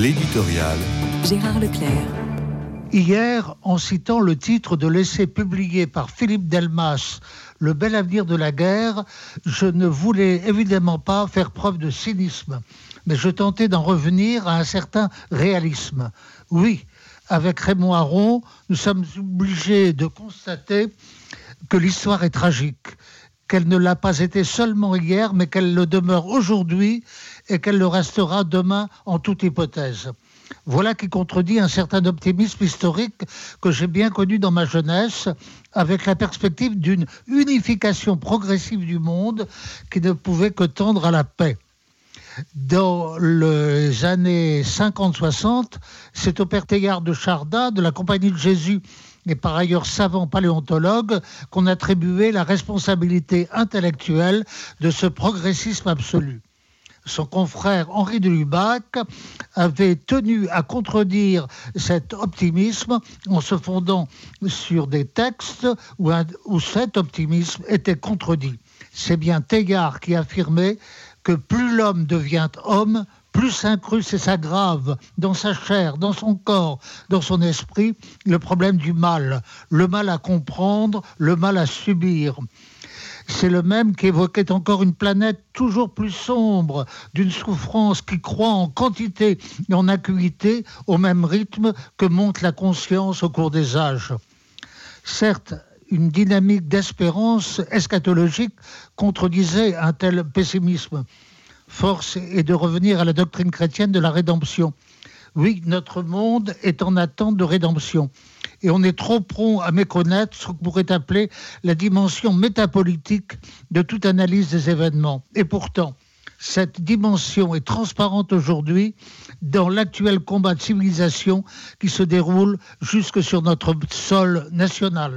L'éditorial. Gérard Leclerc. Hier, en citant le titre de l'essai publié par Philippe Delmas, Le bel avenir de la guerre, je ne voulais évidemment pas faire preuve de cynisme, mais je tentais d'en revenir à un certain réalisme. Oui, avec Raymond Aron, nous sommes obligés de constater que l'histoire est tragique, qu'elle ne l'a pas été seulement hier, mais qu'elle le demeure aujourd'hui et qu'elle le restera demain en toute hypothèse. Voilà qui contredit un certain optimisme historique que j'ai bien connu dans ma jeunesse, avec la perspective d'une unification progressive du monde qui ne pouvait que tendre à la paix. Dans les années 50-60, c'est au père Théard de Chardin, de la Compagnie de Jésus, et par ailleurs savant paléontologue, qu'on attribuait la responsabilité intellectuelle de ce progressisme absolu. Son confrère Henri de Lubac avait tenu à contredire cet optimisme en se fondant sur des textes où, cet optimisme était contredit. C'est bien Teilhard qui affirmait que plus l'homme devient homme, plus s'incruste et s'aggrave dans sa chair, dans son corps, dans son esprit, le problème du mal, le mal à comprendre, le mal à subir. C'est le même qui évoquait encore une planète toujours plus sombre, d'une souffrance qui croît en quantité et en acuité au même rythme que monte la conscience au cours des âges. Certes, une dynamique d'espérance eschatologique contredisait un tel pessimisme. Force est de revenir à la doctrine chrétienne de la rédemption. Oui, notre monde est en attente de rédemption. Et on est trop prompt à méconnaître ce qu'on pourrait appeler la dimension métapolitique de toute analyse des événements. Et pourtant, cette dimension est transparente aujourd'hui dans l'actuel combat de civilisation qui se déroule jusque sur notre sol national.